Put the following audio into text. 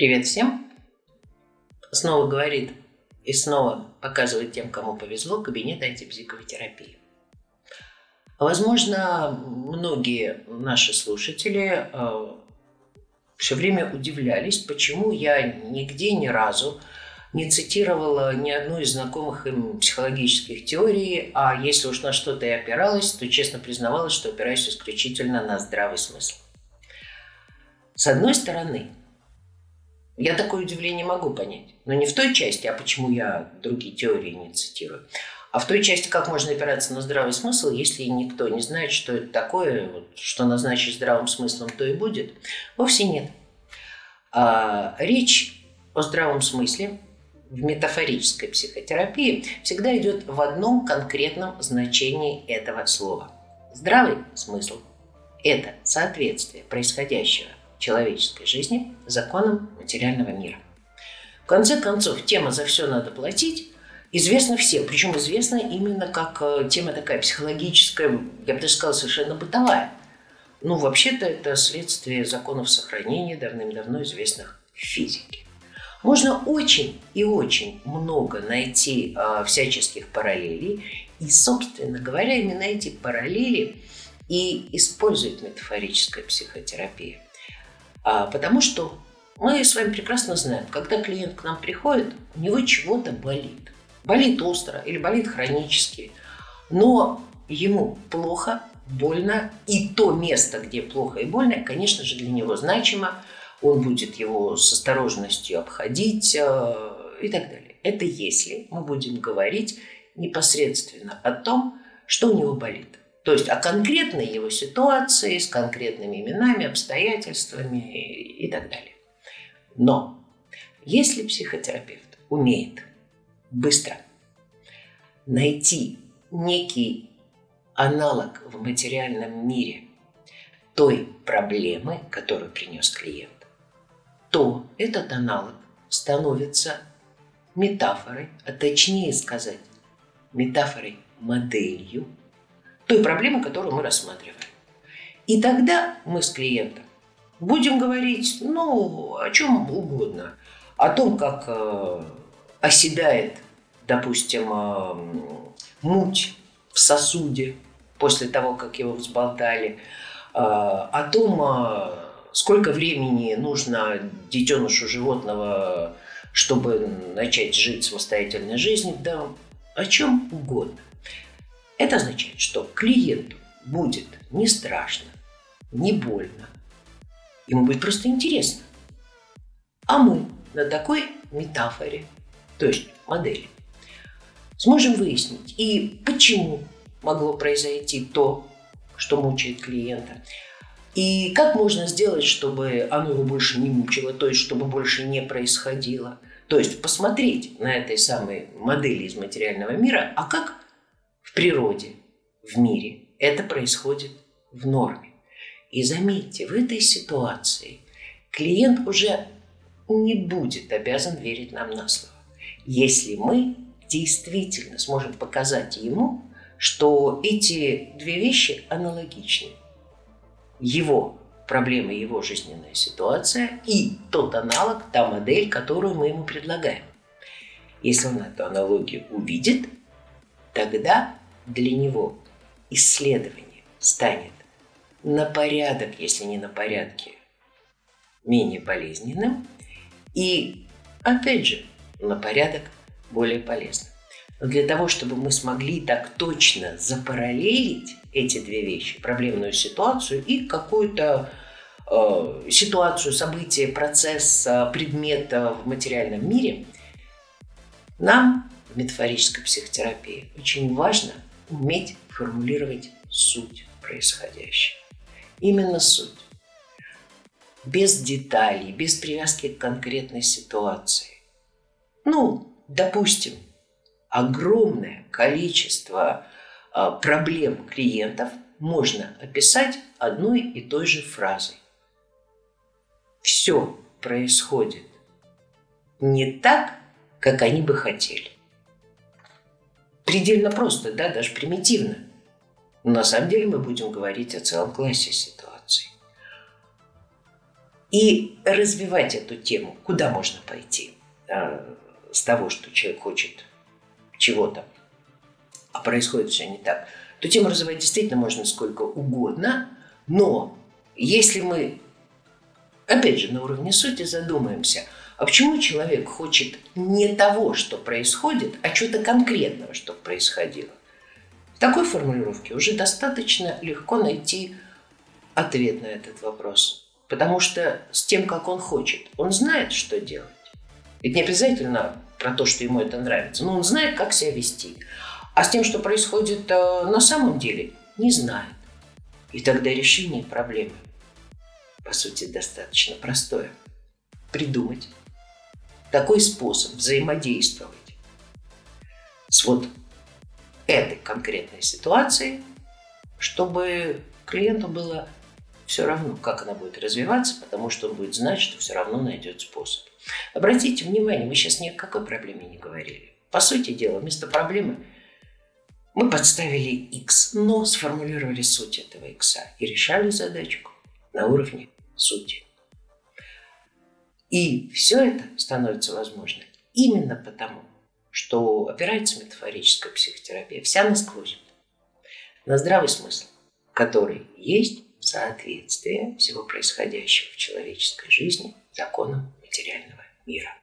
Привет всем! Снова говорит и снова показывает тем, кому повезло, кабинет антипсиховой терапии. Возможно, многие наши слушатели э, все время удивлялись, почему я нигде ни разу не цитировала ни одну из знакомых им психологических теорий, а если уж на что-то и опиралась, то честно признавалась, что опираюсь исключительно на здравый смысл. С одной стороны, я такое удивление могу понять. Но не в той части, а почему я другие теории не цитирую. А в той части, как можно опираться на здравый смысл, если никто не знает, что это такое, вот, что назначить здравым смыслом, то и будет, вовсе нет. А, речь о здравом смысле в метафорической психотерапии всегда идет в одном конкретном значении этого слова. Здравый смысл – это соответствие происходящего человеческой жизни законам материального мира. В конце концов, тема «за все надо платить» известна всем, причем известна именно как э, тема такая психологическая, я бы даже сказала, совершенно бытовая. Ну, вообще-то это следствие законов сохранения, давным-давно известных в физике. Можно очень и очень много найти э, всяческих параллелей, и, собственно говоря, именно эти параллели и использует метафорическая психотерапия. А, потому что мы с вами прекрасно знаем, когда клиент к нам приходит, у него чего-то болит. Болит остро или болит хронически. Но ему плохо, больно, и то место, где плохо и больно, конечно же, для него значимо. Он будет его с осторожностью обходить э, и так далее. Это если мы будем говорить непосредственно о том, что у него болит. То есть о конкретной его ситуации, с конкретными именами, обстоятельствами и так далее. Но если психотерапевт умеет быстро найти некий аналог в материальном мире той проблемы, которую принес клиент, то этот аналог становится метафорой, а точнее сказать, метафорой моделью той проблемы, которую мы рассматриваем. И тогда мы с клиентом будем говорить, ну, о чем угодно. О том, как э, оседает, допустим, э, муть в сосуде после того, как его взболтали. Э, о том, э, сколько времени нужно детенышу животного, чтобы начать жить самостоятельной жизнью, да о чем угодно. Это означает, что клиенту будет не страшно, не больно. Ему будет просто интересно. А мы на такой метафоре, то есть модели, сможем выяснить и почему могло произойти то, что мучает клиента, и как можно сделать, чтобы оно его больше не мучило, то есть чтобы больше не происходило. То есть посмотреть на этой самой модели из материального мира, а как в природе, в мире. Это происходит в норме. И заметьте, в этой ситуации клиент уже не будет обязан верить нам на слово. Если мы действительно сможем показать ему, что эти две вещи аналогичны. Его проблема, его жизненная ситуация и тот аналог, та модель, которую мы ему предлагаем. Если он эту аналогию увидит, тогда для него исследование станет на порядок, если не на порядке, менее болезненным и, опять же, на порядок более полезным. Но для того, чтобы мы смогли так точно запараллелить эти две вещи, проблемную ситуацию и какую-то э, ситуацию, событие, процесс, предмет в материальном мире, нам в метафорической психотерапии очень важно – уметь формулировать суть происходящего. Именно суть. Без деталей, без привязки к конкретной ситуации. Ну, допустим, огромное количество а, проблем клиентов можно описать одной и той же фразой. Все происходит не так, как они бы хотели предельно просто, да, даже примитивно. Но на самом деле мы будем говорить о целом классе ситуаций. И развивать эту тему, куда можно пойти э, с того, что человек хочет чего-то, а происходит все не так, то тему развивать действительно можно сколько угодно, но если мы, опять же, на уровне сути задумаемся, а почему человек хочет не того, что происходит, а чего-то конкретного, что происходило? В такой формулировке уже достаточно легко найти ответ на этот вопрос. Потому что с тем, как он хочет, он знает, что делать. Ведь не обязательно про то, что ему это нравится, но он знает, как себя вести. А с тем, что происходит э, на самом деле, не знает. И тогда решение проблемы, по сути, достаточно простое. Придумать такой способ взаимодействовать с вот этой конкретной ситуацией, чтобы клиенту было все равно, как она будет развиваться, потому что он будет знать, что все равно найдет способ. Обратите внимание, мы сейчас ни о какой проблеме не говорили. По сути дела, вместо проблемы мы подставили X, но сформулировали суть этого X и решали задачку на уровне сути. И все это становится возможно именно потому, что опирается метафорическая психотерапия вся насквозь на здравый смысл, который есть соответствие всего происходящего в человеческой жизни законам материального мира.